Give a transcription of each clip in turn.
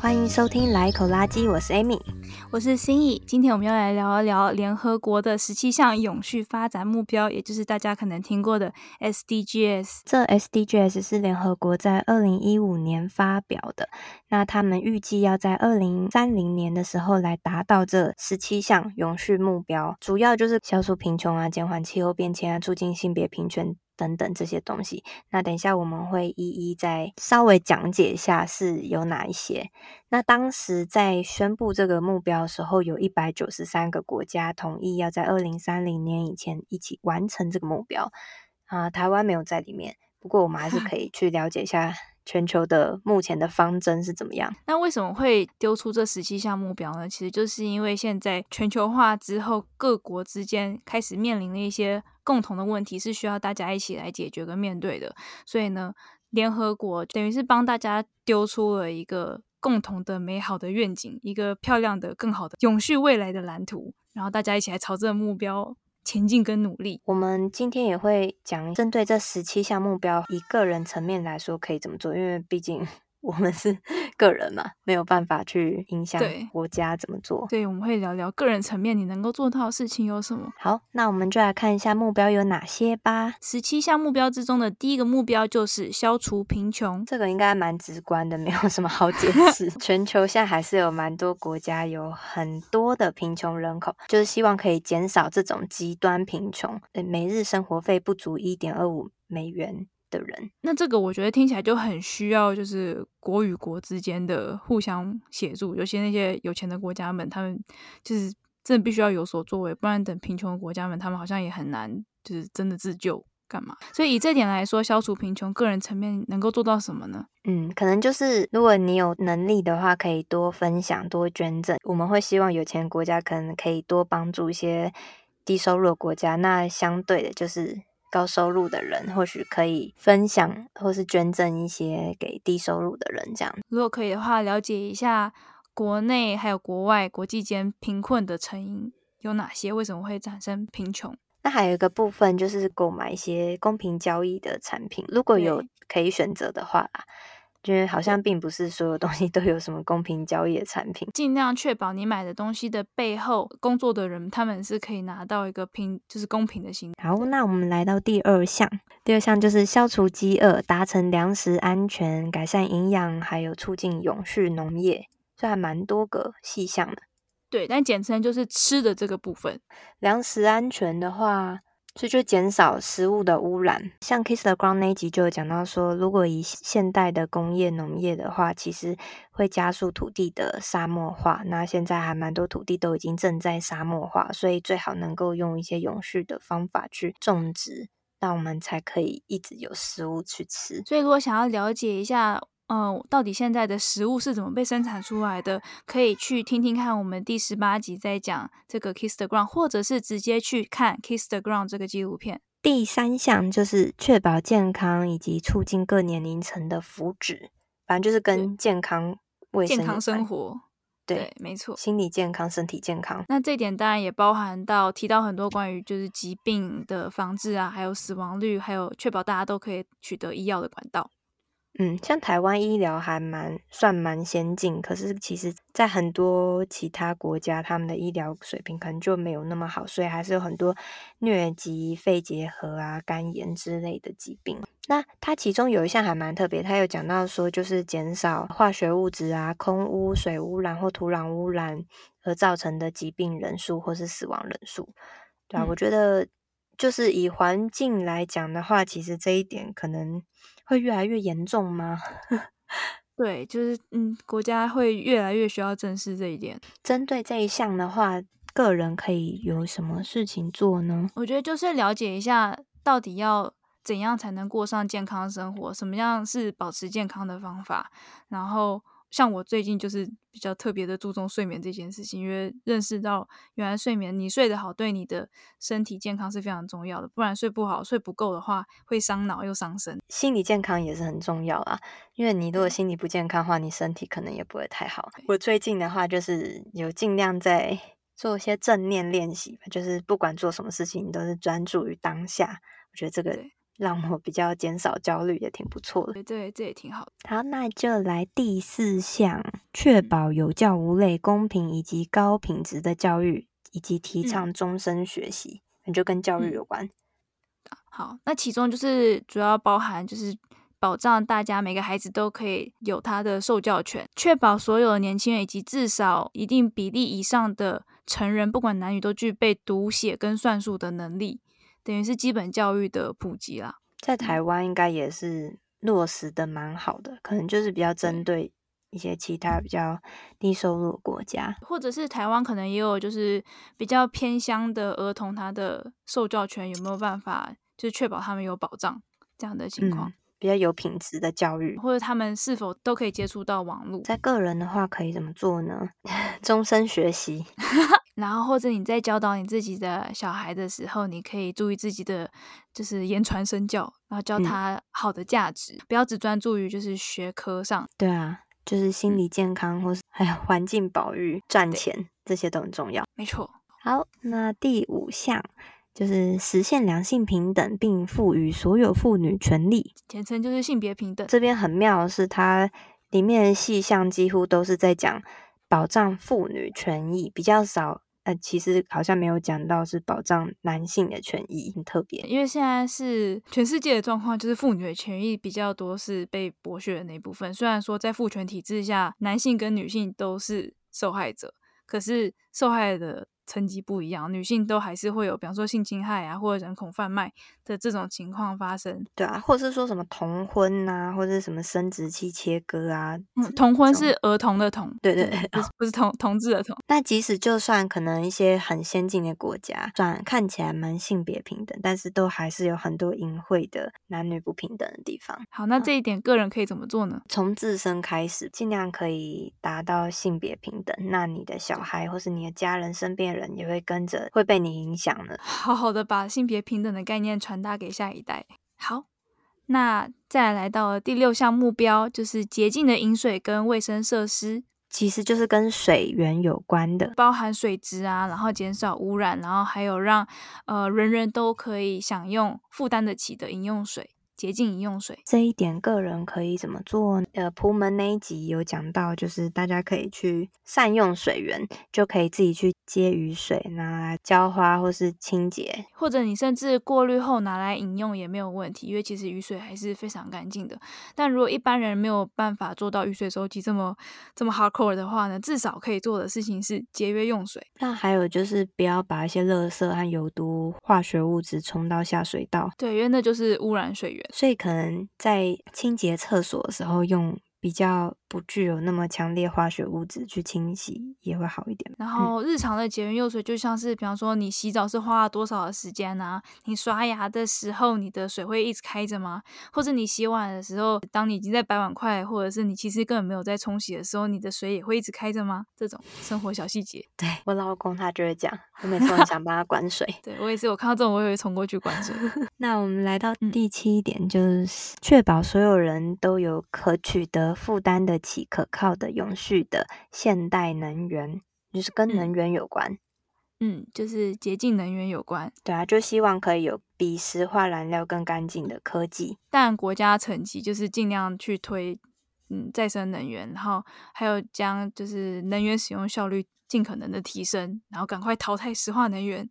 欢迎收听《来一口垃圾》，我是 Amy。我是心怡，今天我们要来聊一聊联合国的十七项永续发展目标，也就是大家可能听过的 SDGs。这 SDGs 是联合国在二零一五年发表的，那他们预计要在二零三零年的时候来达到这十七项永续目标，主要就是消除贫穷啊、减缓气候变迁啊、促进性别平权。等等这些东西，那等一下我们会一一再稍微讲解一下是有哪一些。那当时在宣布这个目标的时候，有一百九十三个国家同意要在二零三零年以前一起完成这个目标啊，台湾没有在里面，不过我们还是 可以去了解一下。全球的目前的方针是怎么样？那为什么会丢出这十七项目标呢？其实就是因为现在全球化之后，各国之间开始面临了一些共同的问题，是需要大家一起来解决跟面对的。所以呢，联合国等于是帮大家丢出了一个共同的美好的愿景，一个漂亮的、更好的永续未来的蓝图，然后大家一起来朝这个目标前进跟努力，我们今天也会讲针对这十七项目标，以个人层面来说可以怎么做，因为毕竟。我们是 个人嘛，没有办法去影响国家怎么做。对，我们会聊聊个人层面你能够做到的事情有什么。好，那我们就来看一下目标有哪些吧。十七项目标之中的第一个目标就是消除贫穷，这个应该蛮直观的，没有什么好解 释。全球现在还是有蛮多国家有很多的贫穷人口，就是希望可以减少这种极端贫穷，每日生活费不足一点二五美元。的人，那这个我觉得听起来就很需要，就是国与国之间的互相协助。尤其那些有钱的国家们，他们就是真的必须要有所作为，不然等贫穷的国家们，他们好像也很难，就是真的自救干嘛。所以以这点来说，消除贫穷，个人层面能够做到什么呢？嗯，可能就是如果你有能力的话，可以多分享、多捐赠。我们会希望有钱国家可能可以多帮助一些低收入的国家。那相对的，就是。高收入的人或许可以分享或是捐赠一些给低收入的人，这样。如果可以的话，了解一下国内还有国外国际间贫困的成因有哪些？为什么会产生贫穷？那还有一个部分就是购买一些公平交易的产品，如果有可以选择的话。因为好像并不是所有东西都有什么公平交易的产品，尽量确保你买的东西的背后工作的人，他们是可以拿到一个平，就是公平的薪。好，那我们来到第二项，第二项就是消除饥饿，达成粮食安全，改善营养，还有促进永续农业，这还蛮多个细项的。对，但简称就是吃的这个部分。粮食安全的话。所以就减少食物的污染，像 Kiss the Ground 那一集就有讲到说，如果以现代的工业农业的话，其实会加速土地的沙漠化。那现在还蛮多土地都已经正在沙漠化，所以最好能够用一些永续的方法去种植，那我们才可以一直有食物去吃。所以如果想要了解一下。嗯、呃，到底现在的食物是怎么被生产出来的？可以去听听看我们第十八集在讲这个 Kiss the Ground，或者是直接去看 Kiss the Ground 这个纪录片。第三项就是确保健康以及促进各年龄层的福祉，反正就是跟健康、卫生、健康生活，对，对没错，心理健康、身体健康。那这点当然也包含到提到很多关于就是疾病的防治啊，还有死亡率，还有确保大家都可以取得医药的管道。嗯，像台湾医疗还蛮算蛮先进，可是其实，在很多其他国家，他们的医疗水平可能就没有那么好，所以还是有很多疟疾、肺结核啊、肝炎之类的疾病。那它其中有一项还蛮特别，它有讲到说，就是减少化学物质啊、空污、水污染或土壤污染而造成的疾病人数或是死亡人数。对啊，嗯，我觉得就是以环境来讲的话，其实这一点可能。会越来越严重吗？对，就是嗯，国家会越来越需要正视这一点。针对这一项的话，个人可以有什么事情做呢？我觉得就是了解一下，到底要怎样才能过上健康生活，什么样是保持健康的方法，然后。像我最近就是比较特别的注重睡眠这件事情，因为认识到原来睡眠你睡得好，对你的身体健康是非常重要的。不然睡不好、睡不够的话，会伤脑又伤身。心理健康也是很重要啊，因为你如果心理不健康的话，你身体可能也不会太好。我最近的话就是有尽量在做一些正念练习吧，就是不管做什么事情，你都是专注于当下。我觉得这个让我比较减少焦虑，也挺不错的。对，对，这也挺好的。好，那就来第四项，确保有教无类、公平以及高品质的教育，以及提倡终身学习，那、嗯、就跟教育有关。好，那其中就是主要包含就是。保障大家每个孩子都可以有他的受教权，确保所有的年轻人以及至少一定比例以上的成人，不管男女，都具备读写跟算术的能力，等于是基本教育的普及啦。在台湾应该也是落实的蛮好的，可能就是比较针对一些其他比较低收入国家，或者是台湾可能也有就是比较偏乡的儿童，他的受教权有没有办法，就是确保他们有保障这样的情况。嗯比较有品质的教育，或者他们是否都可以接触到网络？在个人的话，可以怎么做呢？终身学习，然后或者你在教导你自己的小孩的时候，你可以注意自己的就是言传身教，然后教他好的价值，嗯、不要只专注于就是学科上。对啊，就是心理健康，或是 还有环境保育、赚钱这些都很重要。没错。好，那第五项。就是实现良性平等，并赋予所有妇女权利，简称就是性别平等。这边很妙的是，它里面的细项几乎都是在讲保障妇女权益，比较少。呃，其实好像没有讲到是保障男性的权益，很特别。因为现在是全世界的状况，就是妇女的权益比较多是被剥削的那部分。虽然说在父权体制下，男性跟女性都是受害者，可是受害的。层级不一样，女性都还是会有，比方说性侵害啊，或者人口贩卖的这种情况发生。对啊，或者是说什么童婚啊，或者是什么生殖器切割啊。嗯，童婚是儿童的童，对对对，不是不是同同志的同。那即使就算可能一些很先进的国家，算看起来蛮性别平等，但是都还是有很多隐晦的男女不平等的地方。好，那这一点个人可以怎么做呢？从自身开始，尽量可以达到性别平等。那你的小孩或是你的家人身边人也会跟着会被你影响的，好 好的把性别平等的概念传达给下一代。好，那再来到了第六项目标，就是洁净的饮水跟卫生设施，其实就是跟水源有关的，包含水质啊，然后减少污染，然后还有让呃人人都可以享用负担得起的饮用水。洁净饮用水，这一点个人可以怎么做呢？呃，朴门那一集有讲到，就是大家可以去善用水源，就可以自己去接雨水，拿来浇花或是清洁，或者你甚至过滤后拿来饮用也没有问题，因为其实雨水还是非常干净的。但如果一般人没有办法做到雨水收集这么这么 hardcore 的话呢，至少可以做的事情是节约用水。那还有就是不要把一些垃圾和有毒化学物质冲到下水道，对，因为那就是污染水源。所以可能在清洁厕所的时候用比较不具有那么强烈化学物质去清洗也会好一点。然后日常的节约用水就像是，比方说你洗澡是花了多少的时间啊？你刷牙的时候，你的水会一直开着吗？或者你洗碗的时候，当你已经在摆碗筷，或者是你其实根本没有在冲洗的时候，你的水也会一直开着吗？这种生活小细节。对，我老公他就会讲，我每次很想帮他管水。对，我也是，我看到这种我也会冲过去管水。那我们来到第七点，就是确保所有人都有可取得、负担得起、可靠的永续的现代能源，就是跟能源有关，嗯，嗯，就是洁净能源有关，对啊，就希望可以有比石化燃料更干净的科技。但国家层级就是尽量去推，嗯，再生能源，然后还有将就是能源使用效率尽可能的提升，然后赶快淘汰石化能源。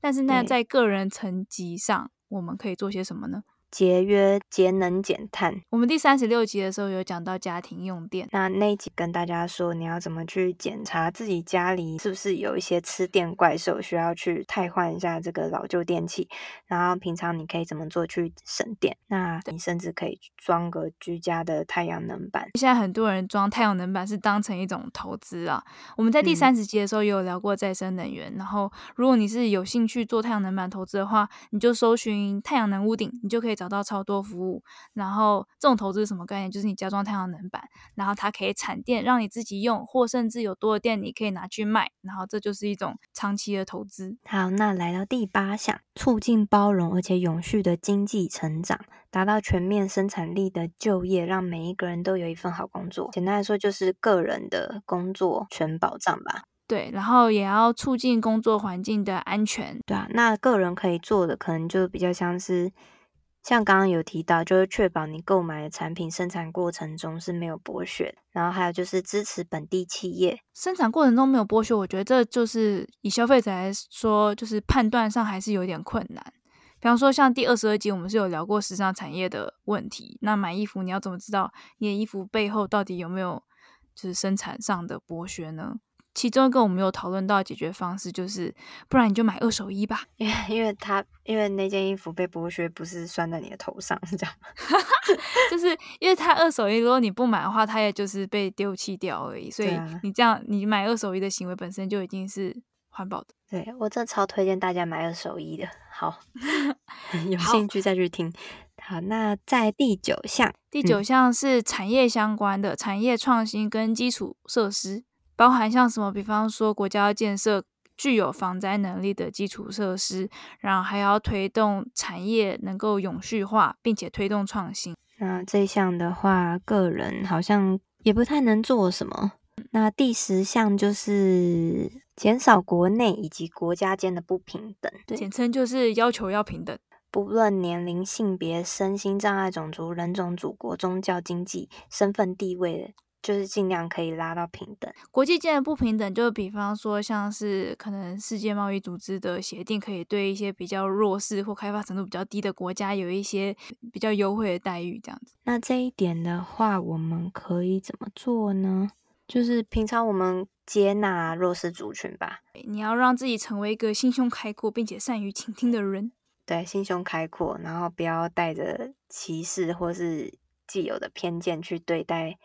但是那在个人层级上，我们可以做些什么呢？节约、节能、减碳。我们第三十六集的时候有讲到家庭用电，那那一集跟大家说，你要怎么去检查自己家里是不是有一些吃电怪兽，需要去汰换一下这个老旧电器。然后平常你可以怎么做去省电？那你甚至可以装个居家的太阳能板。现在很多人装太阳能板是当成一种投资啊。我们在第三十集的时候也有聊过再生能源。嗯、然后如果你是有兴趣做太阳能板投资的话，你就搜寻太阳能屋顶，你就可以找。找到超多服务，然后这种投资是什么概念？就是你加装太阳能板，然后它可以产电让你自己用，或甚至有多的电你可以拿去卖，然后这就是一种长期的投资。好，那来到第八项，促进包容而且永续的经济成长，达到全面生产力的就业，让每一个人都有一份好工作。简单来说，就是个人的工作权保障吧。对，然后也要促进工作环境的安全。对啊，那个人可以做的可能就比较像是，像刚刚有提到，就是确保你购买的产品生产过程中是没有剥削，然后还有就是支持本地企业。生产过程中没有剥削，我觉得这就是以消费者来说，就是判断上还是有点困难。比方说，像第二十二集我们是有聊过时尚产业的问题，那买衣服你要怎么知道你的衣服背后到底有没有就是生产上的剥削呢？其中一个我们有讨论到解决方式，就是不然你就买二手衣吧，因为因为他因为那件衣服被剥削，不是拴在你的头上，是这样吗？就是因为他二手衣，如果你不买的话，他也就是被丢弃掉而已。所以你这样你买二手衣的行为本身就已经是环保的。对，我真的超推荐大家买二手衣的。好，有兴趣再去听。好，好，那在第九项，第九项是产业相关的、嗯、产业创新跟基础设施。包含像什么，比方说国家要建设具有防灾能力的基础设施，然后还要推动产业能够永续化，并且推动创新。那这一项的话，个人好像也不太能做什么。那第十项就是减少国内以及国家间的不平等，对，简称就是要求要平等，不论年龄、性别、身心障碍、种族、人种、祖国、宗教、经济、身份、地位。就是尽量可以拉到平等。国际间的不平等，就比方说像是可能世界贸易组织的协定，可以对一些比较弱势或开发程度比较低的国家有一些比较优惠的待遇，这样子。那这一点的话，我们可以怎么做呢？就是平常我们接纳弱势族群吧。你要让自己成为一个心胸开阔并且善于倾听的人。对，心胸开阔，然后不要带着歧视或是既有的偏见去对待。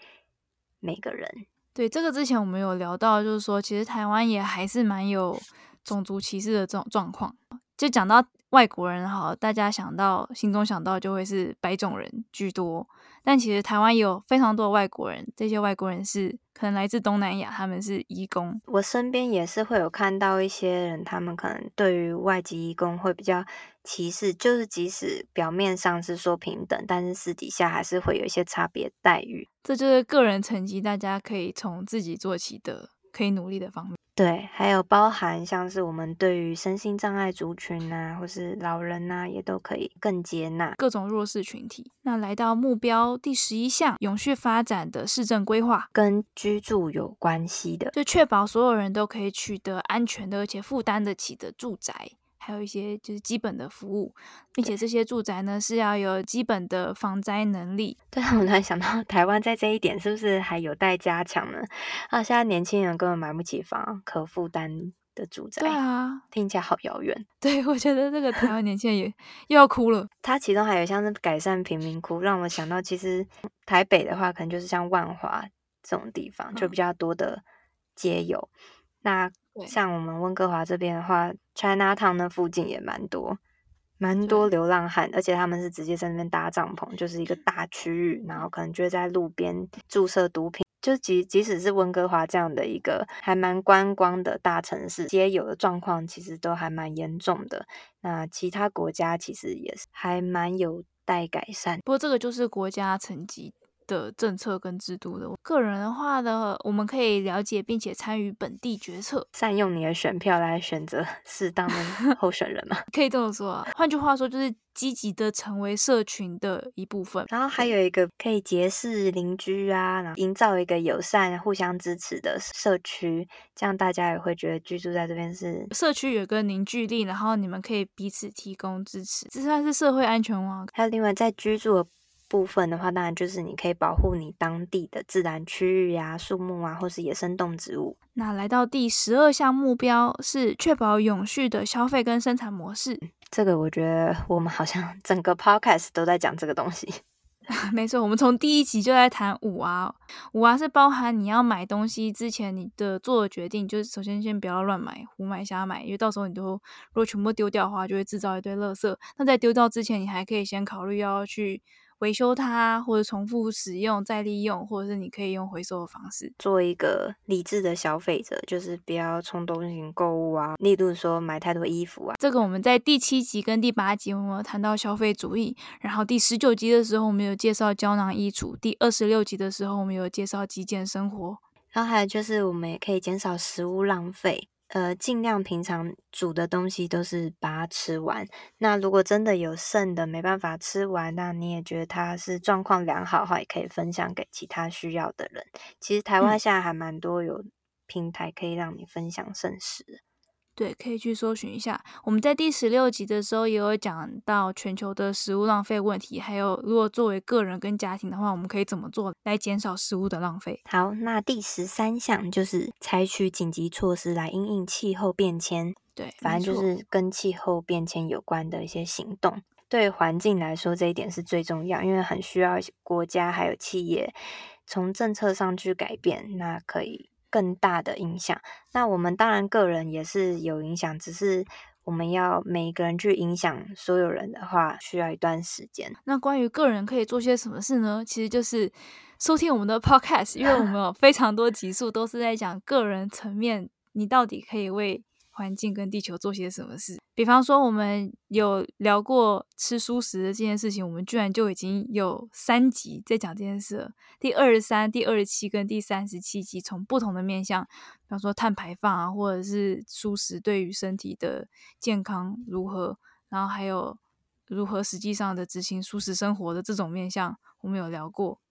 每个人。对，这个之前我们有聊到，就是说其实台湾也还是蛮有种族歧视的这种状况。就讲到外国人好，大家想到心中想到就会是白种人居多，但其实台湾也有非常多的外国人，这些外国人是可能来自东南亚，他们是移工。我身边也是会有看到一些人，他们可能对于外籍移工会比较歧视，就是即使表面上是说平等，但是私底下还是会有一些差别待遇。这就是个人层级，大家可以从自己做起的，可以努力的方面。对，还有包含像是我们对于身心障碍族群啊，或是老人啊，也都可以更接纳各种弱势群体。那来到目标第十一项，永续发展的市政规划，跟居住有关系的，就确保所有人都可以取得安全的，而且负担得起的住宅。还有一些就是基本的服务，并且这些住宅呢是要有基本的防灾能力。对，我突然想到，台湾在这一点是不是还有待加强呢？啊，现在年轻人根本买不起房，可负担的住宅。对啊，听起来好遥远。对，我觉得这个台湾年轻人也又要哭了。它其中还有像是改善贫民窟，让我想到其实台北的话，可能就是像万华这种地方，就比较多的街友。嗯、那像我们温哥华这边的话，Chinatown 那附近也蛮多，蛮多流浪汉，而且他们是直接在那边搭帐篷，就是一个大区域，然后可能就会在路边注射毒品。就即即使是温哥华这样的一个还蛮观光的大城市，街友的状况其实都还蛮严重的。那其他国家其实也是还蛮有待改善。不过这个就是国家层级的政策跟制度的，个人的话呢，我们可以了解并且参与本地决策，善用你的选票来选择适当的候选人嘛，可以这么说啊。换句话说，就是积极的成为社群的一部分。然后还有一个可以结识邻居啊，然后营造一个友善、互相支持的社区，这样大家也会觉得居住在这边是社区有个凝聚力，然后你们可以彼此提供支持，这算是社会安全网。还有另外在居住的。部分的话，当然就是你可以保护你当地的自然区域呀、啊、树木啊，或是野生动植物。那来到第十二项目标是确保永续的消费跟生产模式。这个我觉得我们好像整个 podcast 都在讲这个东西。没错，我们从第一集就在谈五啊。五啊是包含你要买东西之前你的做的决定，就是首先先不要乱买、胡买、瞎买，因为到时候你都如果全部丢掉的话，就会制造一堆垃圾。那在丢掉之前，你还可以先考虑要去。维修它，或者重复使用、再利用，或者是你可以用回收的方式，做一个理智的消费者，就是不要冲动性购物啊。例如说买太多衣服啊。这个我们在第七集跟第八集我们有谈到消费主义，然后第十九集的时候我们有介绍胶囊衣橱，第二十六集的时候我们有介绍极简生活。然后还有就是，我们也可以减少食物浪费，呃，尽量平常煮的东西都是把它吃完。那如果真的有剩的没办法吃完，那你也觉得它是状况良好的话，也可以分享给其他需要的人。其实台湾现在还蛮多有平台可以让你分享剩食。对，可以去搜寻一下。我们在第十六集的时候也有讲到全球的食物浪费问题，还有如果作为个人跟家庭的话，我们可以怎么做来减少食物的浪费。好，那第十三项就是采取紧急措施来应应气候变迁。对，反正就是跟气候变迁有关的一些行动。对环境来说，这一点是最重要，因为很需要国家还有企业从政策上去改变，那可以。更大的影响，那我们当然个人也是有影响，只是我们要每一个人去影响所有人的话，需要一段时间。那关于个人可以做些什么事呢？其实就是收听我们的 podcast，因为我们有非常多集数都是在讲个人层面，你到底可以为。环境跟地球做些什么事？比方说，我们有聊过吃蔬食的这件事情，我们居然就已经有三集在讲这件事了。第二十三、第二十七跟第三十七集，从不同的面向，比方说碳排放啊，或者是素食对于身体的健康如何，然后还有如何实际上的执行素食生活的这种面向，我们有聊过。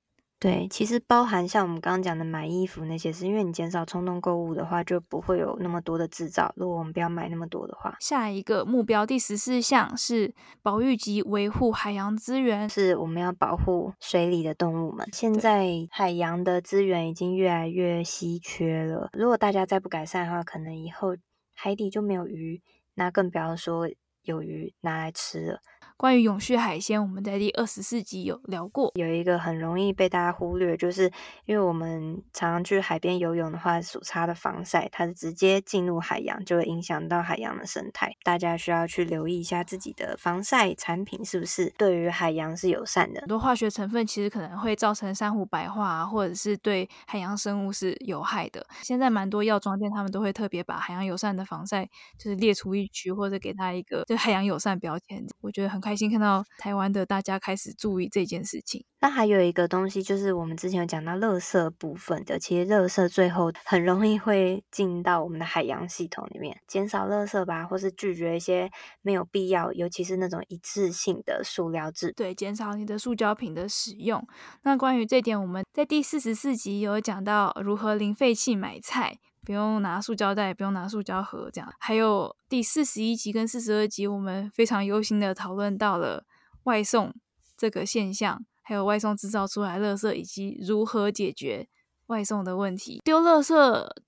对，其实包含像我们刚刚讲的买衣服那些事，是因为你减少冲动购物的话，就不会有那么多的制造。如果我们不要买那么多的话，下一个目标第十四项是保育及维护海洋资源，是我们要保护水里的动物们。现在海洋的资源已经越来越稀缺了，如果大家再不改善的话，可能以后海底就没有鱼，那更不要说有鱼拿来吃了。关于永续海鲜，我们在第二十四集有聊过。有一个很容易被大家忽略，就是因为我们常常去海边游泳的话，所擦的防晒，它是直接进入海洋，就会影响到海洋的生态。大家需要去留意一下自己的防晒产品是不是对于海洋是友善的。很多化学成分其实可能会造成珊瑚白化啊，或者是对海洋生物是有害的。现在蛮多药妆店他们都会特别把海洋友善的防晒就是列出一区，或者给它一个就海洋友善标签。我觉得很开心看到台湾的大家开始注意这件事情。那还有一个东西，就是我们之前有讲到垃圾部分的，其实垃圾最后很容易会进到我们的海洋系统里面。减少垃圾吧，或是拒绝一些没有必要，尤其是那种一次性的塑料制。对，减少你的塑胶品的使用。那关于这点，我们在第四十四集有讲到如何零废弃买菜。不用拿塑胶袋，不用拿塑胶盒，这样。还有第四十一集跟四十二集，我们非常忧心的讨论到了外送这个现象，还有外送制造出来垃圾，以及如何解决。外送的问题，丢垃圾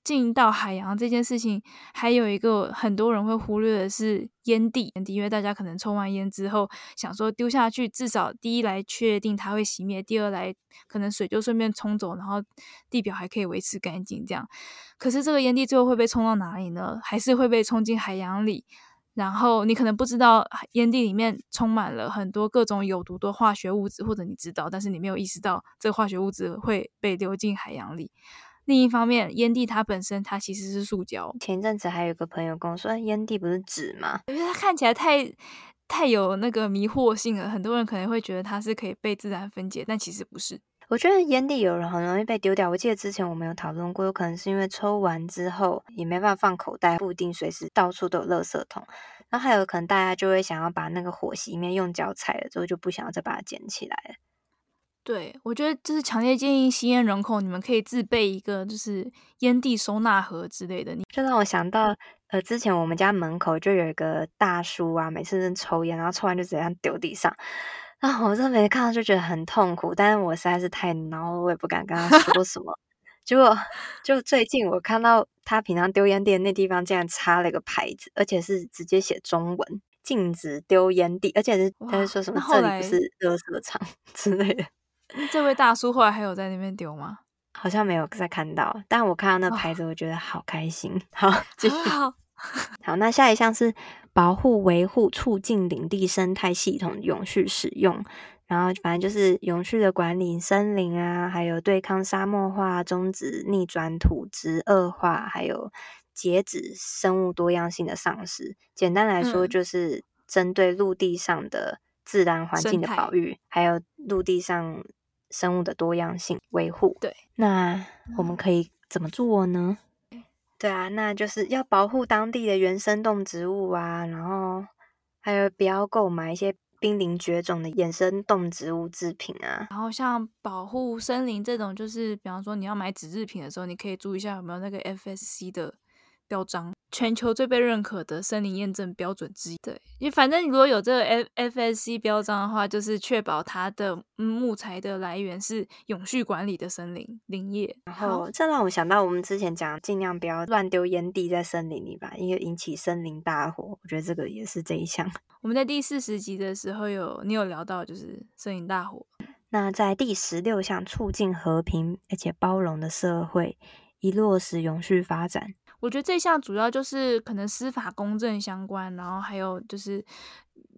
进到海洋这件事情，还有一个很多人会忽略的是烟蒂。烟蒂，因为大家可能抽完烟之后，想说丢下去，至少第一来确定它会熄灭，第二来可能水就顺便冲走，然后地表还可以维持干净。这样，可是这个烟蒂最后会被冲到哪里呢？还是会被冲进海洋里？然后你可能不知道烟蒂里面充满了很多各种有毒的化学物质，或者你知道，但是你没有意识到这个化学物质会被流进海洋里。另一方面，烟蒂它本身它其实是塑胶。前一阵子还有个朋友跟我说，烟蒂不是纸吗？因为它看起来太太有那个迷惑性了，很多人可能会觉得它是可以被自然分解，但其实不是。我觉得烟蒂有人很容易被丢掉。我记得之前我们有讨论过，有可能是因为抽完之后也没办法放口袋，不一定随时到处都有垃圾桶。然后还有可能大家就会想要把那个火熄灭，用脚踩了之后就不想要再把它捡起来了。对，我觉得就是强烈建议吸烟人口，你们可以自备一个就是烟蒂收纳盒之类的。你就让我想到，呃，之前我们家门口就有一个大叔啊，每次抽烟，然后抽完就直接丢地上。啊，我真的每次看到就觉得很痛苦，但是我实在是太恼了，我也不敢跟他说什么。结果就最近我看到他平常丢烟蒂那地方竟然插了一个牌子，而且是直接写中文，禁止丢烟蒂，而且是他是说什么这里不是垃圾场 之类的。这位大叔后来还有在那边丢吗？好像没有再看到，但我看到那牌子，我觉得好开心。好，继续。好，好，那下一项是。保护、维护、促进领地生态系统永续使用，然后反正就是永续的管理森林啊，还有对抗沙漠化、终止逆转土质恶化，还有截止生物多样性的丧失。简单来说，就是针对陆地上的自然环境的保育，还有陆地上生物的多样性维护。对，那我们可以怎么做呢？对啊，那就是要保护当地的原生动植物啊，然后还有不要购买一些濒临绝种的野生动植物制品啊。然后像保护森林这种，就是比方说你要买纸制品的时候，你可以注意一下有没有那个 FSC 的标章。全球最被认可的森林验证标准之一。对，因为反正如果有这个 F FSC 标章的话，就是确保它的木材的来源是永续管理的森林林业。然后这让我想到我们之前讲，尽量不要乱丢烟蒂在森林里吧，因为引起森林大火。我觉得这个也是这一项。我们在第四十集的时候有你有聊到，就是森林大火。那在第十六项，促进和平而且包容的社会，以落实永续发展。我觉得这项主要就是可能司法公正相关，然后还有就是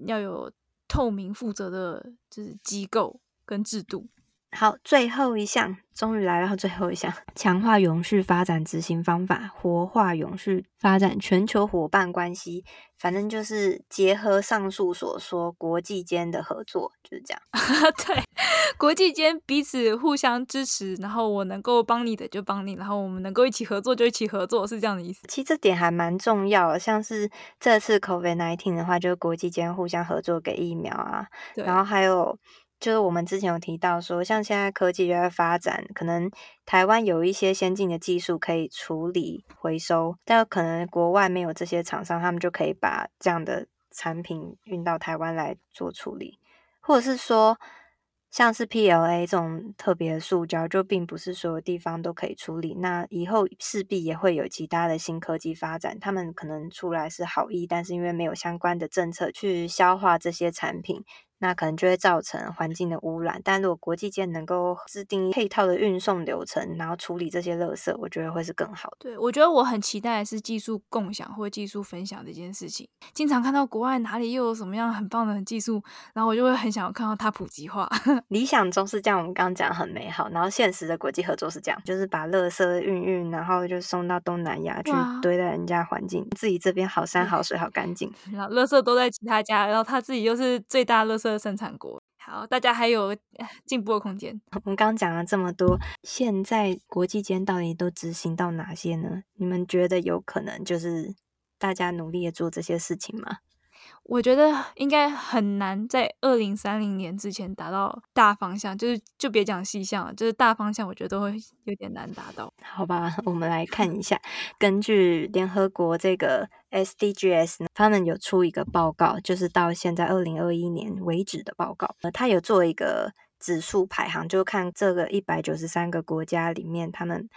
要有透明负责的，就是机构跟制度。好，最后一项，终于来到最后一项，强化永续发展执行方法，活化永续发展全球伙伴关系。反正就是结合上述所说，国际间的合作就是这样。对，国际间彼此互相支持，然后我能够帮你的就帮你，然后我们能够一起合作就一起合作，是这样的意思。其实这点还蛮重要的，像是这次 COVID-19 的话，就是国际间互相合作给疫苗啊，然后还有。就是我们之前有提到说，像现在科技越来越发展，可能台湾有一些先进的技术可以处理回收，但可能国外没有这些厂商，他们就可以把这样的产品运到台湾来做处理，或者是说，像是 PLA 这种特别的塑胶，就并不是所有地方都可以处理。那以后势必也会有其他的新科技发展，他们可能出来是好意，但是因为没有相关的政策去消化这些产品。那可能就会造成环境的污染，但如果国际间能够制定配套的运送流程，然后处理这些垃圾，我觉得会是更好的。对，我觉得我很期待的是技术共享或技术分享这件事情。经常看到国外哪里又有什么样很棒的技术，然后我就会很想要看到它普及化。理想中是这样，我们刚刚讲很美好，然后现实的国际合作是这样，就是把垃圾运运，然后就送到东南亚去堆在人家环境，自己这边好山 好水好干净，然后垃圾都在其他家，然后他自己又是最大垃圾生产国，好，大家还有进步的空间。我们刚讲了这么多，现在国际间到底都执行到哪些呢？你们觉得有可能就是大家努力的做这些事情吗？我觉得应该很难在二零三零年之前达到大方向，就是就别讲细项了，就是大方向，我觉得都会有点难达到。好吧，我们来看一下，根据联合国这个 SDGs，他们有出一个报告，就是到现在二零二一年为止的报告，呃，他有做一个指数排行，就看这个一百九十三个国家里面，他们。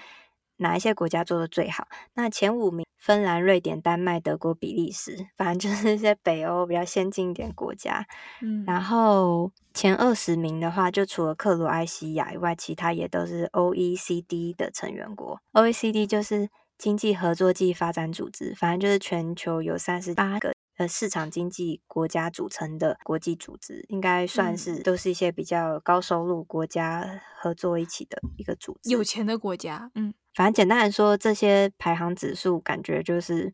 哪一些国家做的最好？那前五名：芬兰、瑞典、丹麦、德国、比利时，反正就是一些北欧比较先进一点国家。嗯，然后前二十名的话，就除了克罗埃西亚以外，其他也都是 OECD 的成员国。OECD 就是经济合作暨发展组织，反正就是全球有三十八个呃市场经济国家组成的国际组织，应该算是都是一些比较高收入国家合作一起的一个组织。有钱的国家，嗯。反正简单来说，这些排行指数感觉就是，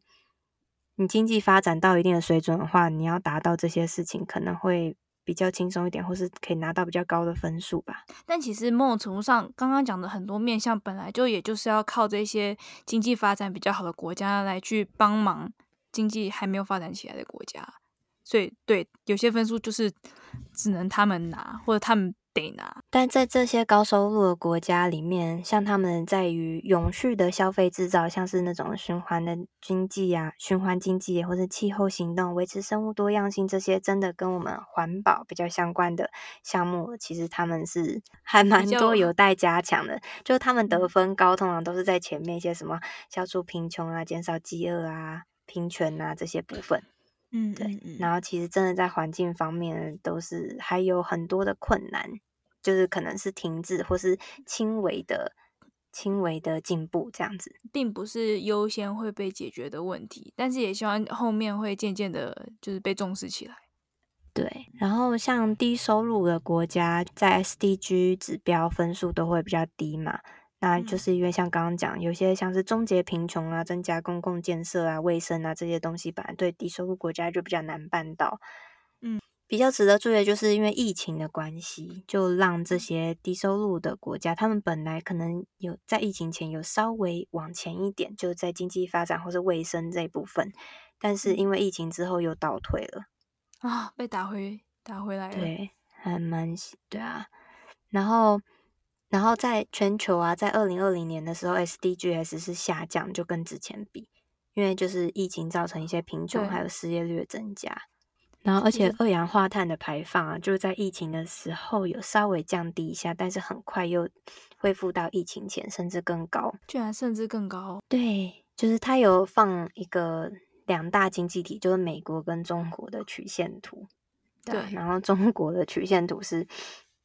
你经济发展到一定的水准的话，你要达到这些事情可能会比较轻松一点，或是可以拿到比较高的分数吧。但其实某种程度上，刚刚讲的很多面向本来就也就是要靠这些经济发展比较好的国家来去帮忙经济还没有发展起来的国家，所以对有些分数就是只能他们拿，或者他们。得拿，但在这些高收入的国家里面，像他们在于永续的消费制造，像是那种循环的经济啊，循环经济或者气候行动、维持生物多样性这些，真的跟我们环保比较相关的项目，其实他们是 还蛮多有待加强的。就他们得分高，通常都是在前面一些什么消除贫穷啊、减少饥饿啊、平权啊这些部分。嗯，对，然后其实真的在环境方面都是还有很多的困难，就是可能是停滞或是轻微的、轻微的进步这样子，并不是优先会被解决的问题，但是也希望后面会渐渐的，就是被重视起来。对，然后像低收入的国家，在 SDG 指标分数都会比较低嘛。那就是因为像刚刚讲，有些像是终结贫穷啊、增加公共建设啊、卫生啊这些东西，本来对低收入国家就比较难办到。嗯，比较值得注意的就是，因为疫情的关系，就让这些低收入的国家，他们本来可能有在疫情前有稍微往前一点，就在经济发展或是卫生这一部分，但是因为疫情之后又倒退了啊，被打回打回来了。对，还蛮对啊。然后，然后在全球啊，在二零二零年的时候，SDGs 是下降，就跟之前比，因为就是疫情造成一些贫穷还有失业率的增加。然后，而且二氧化碳的排放啊，就是在疫情的时候有稍微降低一下，但是很快又恢复到疫情前，甚至更高。居然甚至更高？对，就是它有放一个两大经济体，就是美国跟中国的曲线图。对，对，然后中国的曲线图是，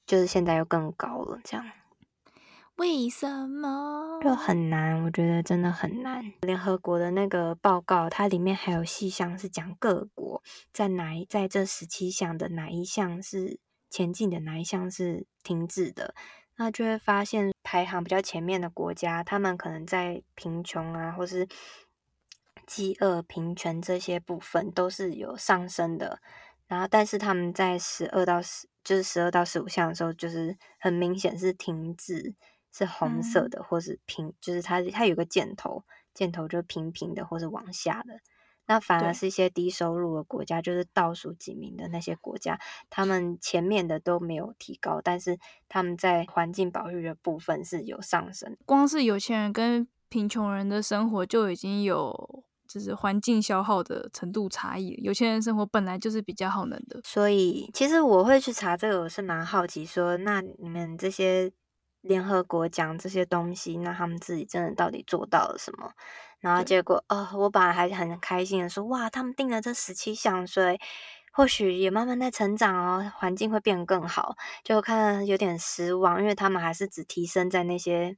就是现在又更高了，这样。为什么？就很难，我觉得真的很难。联合国的那个报告，它里面还有细项是讲各国在哪一在这十七项的哪一项是前进的，哪一项是停滞的。那就会发现排行比较前面的国家，他们可能在贫穷啊，或是饥饿、贫穷这些部分都是有上升的。然后，但是他们在十二到十，就是十二到十五项的时候，就是很明显是停滞。是红色的，或是平，就是它它有个箭头，箭头就平平的，或是往下的。那反而是一些低收入的国家，就是倒数几名的那些国家，他们前面的都没有提高，但是他们在环境保育的部分是有上升。光是有钱人跟贫穷人的生活就已经有就是环境消耗的程度差异。有钱人生活本来就是比较耗能的，所以其实我会去查这个，我是蛮好奇说，那你们这些。联合国讲这些东西，那他们自己真的到底做到了什么？然后结果，哦，我本来还很开心的说，哇，他们定了这十七项，所以或许也慢慢在成长哦，环境会变更好。就看有点失望，因为他们还是只提升在那些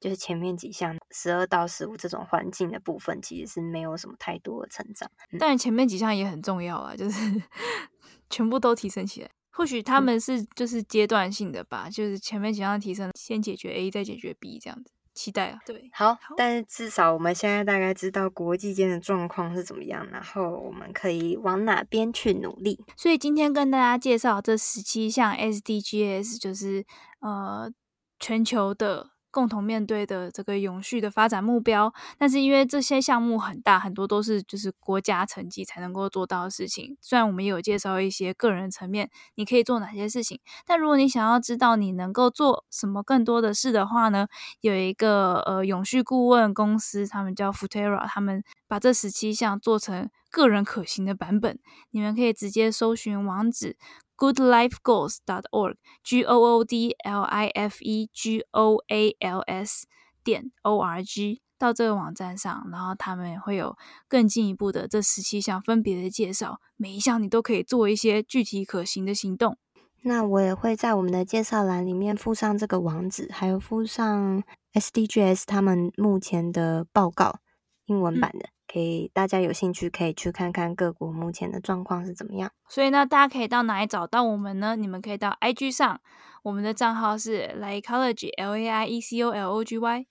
就是前面几项，十二到十五这种环境的部分，其实是没有什么太多的成长。嗯、但前面几项也很重要啊，就是 全部都提升起来。或许他们是就是阶段性的吧，嗯、就是前面几项提升，先解决 A，再解决 B 这样子，期待啊。对，好，好，但是至少我们现在大概知道国际间的状况是怎么样，然后我们可以往哪边去努力。所以今天跟大家介绍这十七项 SDGs，就是呃全球的。共同面对的这个永续的发展目标，但是因为这些项目很大，很多都是就是国家层级才能够做到的事情。虽然我们也有介绍一些个人层面你可以做哪些事情，但如果你想要知道你能够做什么更多的事的话呢，有一个呃永续顾问公司，他们叫 Futera，他们把这十七项做成个人可行的版本，你们可以直接搜寻网址。goodlifegoals.org，G O O D L I F E G O A L S 点 O R G 到这个网站上，然后他们会有更进一步的这十七项分别的介绍，每一项你都可以做一些具体可行的行动。那我也会在我们的介绍栏里面附上这个网址，还有附上 SDGs 他们目前的报告，英文版的。可以，大家有兴趣可以去看看各国目前的状况是怎么样。所以呢，大家可以到哪里找到我们呢？你们可以到 IG 上，我们的账号是 Laiecology L A I E C O L O G Y，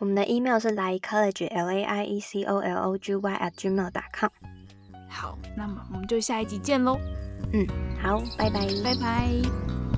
我们的 email 是 Laiecology L A I E C O L O G Y at gmail.com。好，那么我们就下一集见喽。嗯，好，拜拜，拜拜。